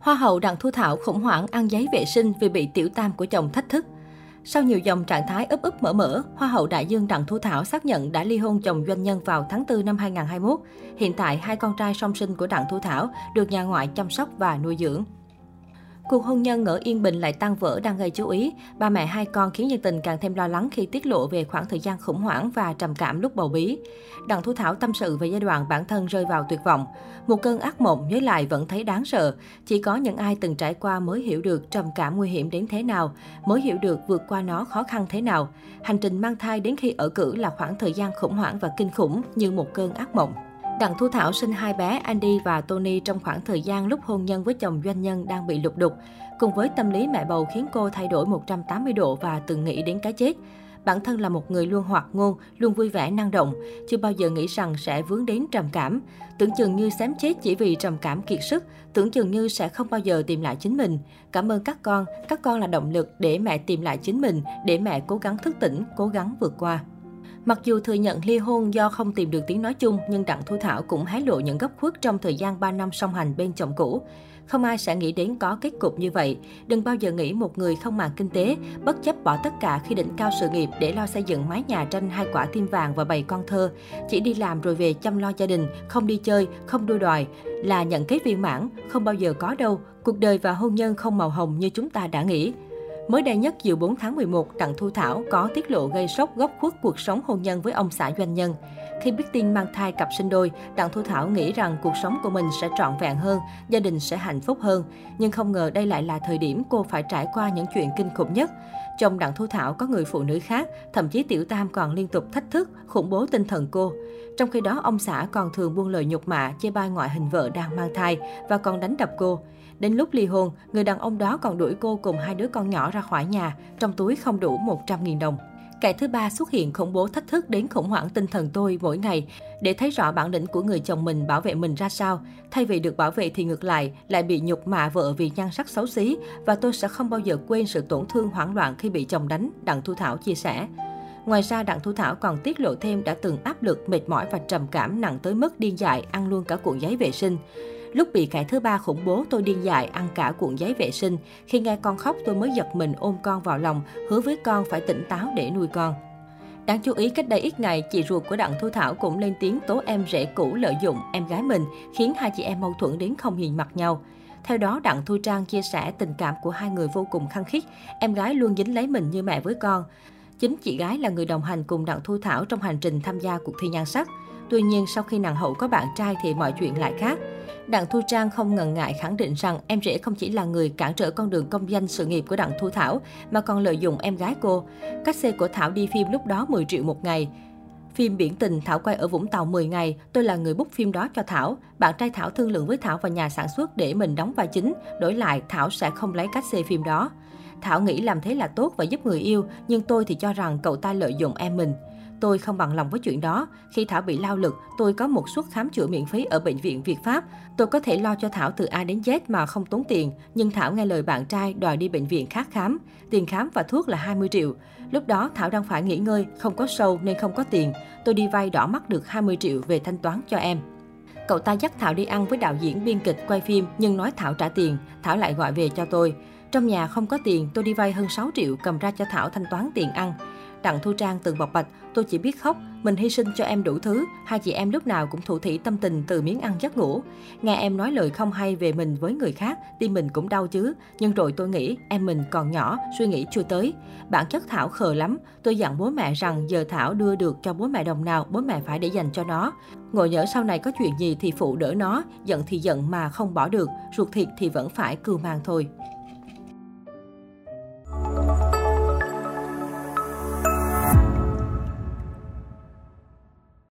Hoa hậu Đặng Thu Thảo khủng hoảng ăn giấy vệ sinh vì bị tiểu tam của chồng thách thức. Sau nhiều dòng trạng thái ấp ấp mở mở, Hoa hậu Đại Dương Đặng Thu Thảo xác nhận đã ly hôn chồng doanh nhân vào tháng 4 năm 2021. Hiện tại, hai con trai song sinh của Đặng Thu Thảo được nhà ngoại chăm sóc và nuôi dưỡng. Cuộc hôn nhân ở Yên Bình lại tan vỡ đang gây chú ý. Ba mẹ hai con khiến nhân tình càng thêm lo lắng khi tiết lộ về khoảng thời gian khủng hoảng và trầm cảm lúc bầu bí. Đặng Thu Thảo tâm sự về giai đoạn bản thân rơi vào tuyệt vọng. Một cơn ác mộng nhớ lại vẫn thấy đáng sợ. Chỉ có những ai từng trải qua mới hiểu được trầm cảm nguy hiểm đến thế nào, mới hiểu được vượt qua nó khó khăn thế nào. Hành trình mang thai đến khi ở cử là khoảng thời gian khủng hoảng và kinh khủng như một cơn ác mộng. Đặng Thu Thảo sinh hai bé Andy và Tony trong khoảng thời gian lúc hôn nhân với chồng doanh nhân đang bị lục đục. Cùng với tâm lý mẹ bầu khiến cô thay đổi 180 độ và từng nghĩ đến cái chết. Bản thân là một người luôn hoạt ngôn, luôn vui vẻ năng động, chưa bao giờ nghĩ rằng sẽ vướng đến trầm cảm. Tưởng chừng như xém chết chỉ vì trầm cảm kiệt sức, tưởng chừng như sẽ không bao giờ tìm lại chính mình. Cảm ơn các con, các con là động lực để mẹ tìm lại chính mình, để mẹ cố gắng thức tỉnh, cố gắng vượt qua. Mặc dù thừa nhận ly hôn do không tìm được tiếng nói chung, nhưng Đặng Thu Thảo cũng hé lộ những gấp khuất trong thời gian 3 năm song hành bên chồng cũ. Không ai sẽ nghĩ đến có kết cục như vậy. Đừng bao giờ nghĩ một người không màng kinh tế, bất chấp bỏ tất cả khi đỉnh cao sự nghiệp để lo xây dựng mái nhà tranh hai quả tim vàng và bầy con thơ. Chỉ đi làm rồi về chăm lo gia đình, không đi chơi, không đua đòi, là nhận kết viên mãn, không bao giờ có đâu. Cuộc đời và hôn nhân không màu hồng như chúng ta đã nghĩ. Mới đây nhất, chiều 4 tháng 11, Đặng Thu Thảo có tiết lộ gây sốc góc khuất cuộc sống hôn nhân với ông xã doanh nhân. Khi biết tin mang thai cặp sinh đôi, Đặng Thu Thảo nghĩ rằng cuộc sống của mình sẽ trọn vẹn hơn, gia đình sẽ hạnh phúc hơn. Nhưng không ngờ đây lại là thời điểm cô phải trải qua những chuyện kinh khủng nhất. Chồng Đặng Thu Thảo có người phụ nữ khác, thậm chí Tiểu Tam còn liên tục thách thức, khủng bố tinh thần cô. Trong khi đó, ông xã còn thường buông lời nhục mạ, chê bai ngoại hình vợ đang mang thai và còn đánh đập cô. Đến lúc ly hôn, người đàn ông đó còn đuổi cô cùng hai đứa con nhỏ ra khỏi nhà, trong túi không đủ 100.000 đồng. Kẻ thứ ba xuất hiện khủng bố thách thức đến khủng hoảng tinh thần tôi mỗi ngày để thấy rõ bản lĩnh của người chồng mình bảo vệ mình ra sao. Thay vì được bảo vệ thì ngược lại, lại bị nhục mạ vợ vì nhan sắc xấu xí và tôi sẽ không bao giờ quên sự tổn thương hoảng loạn khi bị chồng đánh, Đặng Thu Thảo chia sẻ. Ngoài ra, Đặng Thu Thảo còn tiết lộ thêm đã từng áp lực, mệt mỏi và trầm cảm nặng tới mức điên dại, ăn luôn cả cuộn giấy vệ sinh. Lúc bị kẻ thứ ba khủng bố, tôi điên dại ăn cả cuộn giấy vệ sinh. Khi nghe con khóc, tôi mới giật mình ôm con vào lòng, hứa với con phải tỉnh táo để nuôi con. Đáng chú ý, cách đây ít ngày, chị ruột của Đặng Thu Thảo cũng lên tiếng tố em rể cũ lợi dụng em gái mình, khiến hai chị em mâu thuẫn đến không nhìn mặt nhau. Theo đó, Đặng Thu Trang chia sẻ tình cảm của hai người vô cùng khăng khít, em gái luôn dính lấy mình như mẹ với con. Chính chị gái là người đồng hành cùng Đặng Thu Thảo trong hành trình tham gia cuộc thi nhan sắc. Tuy nhiên, sau khi nàng hậu có bạn trai thì mọi chuyện lại khác. Đặng Thu Trang không ngần ngại khẳng định rằng em rể không chỉ là người cản trở con đường công danh sự nghiệp của Đặng Thu Thảo, mà còn lợi dụng em gái cô. Cách xe của Thảo đi phim lúc đó 10 triệu một ngày. Phim Biển Tình Thảo quay ở Vũng Tàu 10 ngày, tôi là người bút phim đó cho Thảo. Bạn trai Thảo thương lượng với Thảo và nhà sản xuất để mình đóng vai chính, đổi lại Thảo sẽ không lấy cách xê phim đó. Thảo nghĩ làm thế là tốt và giúp người yêu, nhưng tôi thì cho rằng cậu ta lợi dụng em mình. Tôi không bằng lòng với chuyện đó. Khi Thảo bị lao lực, tôi có một suất khám chữa miễn phí ở bệnh viện Việt Pháp. Tôi có thể lo cho Thảo từ A đến Z mà không tốn tiền, nhưng Thảo nghe lời bạn trai đòi đi bệnh viện khác khám. Tiền khám và thuốc là 20 triệu. Lúc đó Thảo đang phải nghỉ ngơi, không có sâu nên không có tiền. Tôi đi vay đỏ mắt được 20 triệu về thanh toán cho em. Cậu ta dắt Thảo đi ăn với đạo diễn biên kịch quay phim nhưng nói Thảo trả tiền, Thảo lại gọi về cho tôi. Trong nhà không có tiền, tôi đi vay hơn 6 triệu cầm ra cho Thảo thanh toán tiền ăn. Đặng Thu Trang từng bộc bạch, tôi chỉ biết khóc, mình hy sinh cho em đủ thứ, hai chị em lúc nào cũng thủ thỉ tâm tình từ miếng ăn giấc ngủ. Nghe em nói lời không hay về mình với người khác, tim mình cũng đau chứ. Nhưng rồi tôi nghĩ em mình còn nhỏ, suy nghĩ chưa tới. Bản chất Thảo khờ lắm, tôi dặn bố mẹ rằng giờ Thảo đưa được cho bố mẹ đồng nào, bố mẹ phải để dành cho nó. Ngồi nhỡ sau này có chuyện gì thì phụ đỡ nó, giận thì giận mà không bỏ được, ruột thịt thì vẫn phải cưu mang thôi.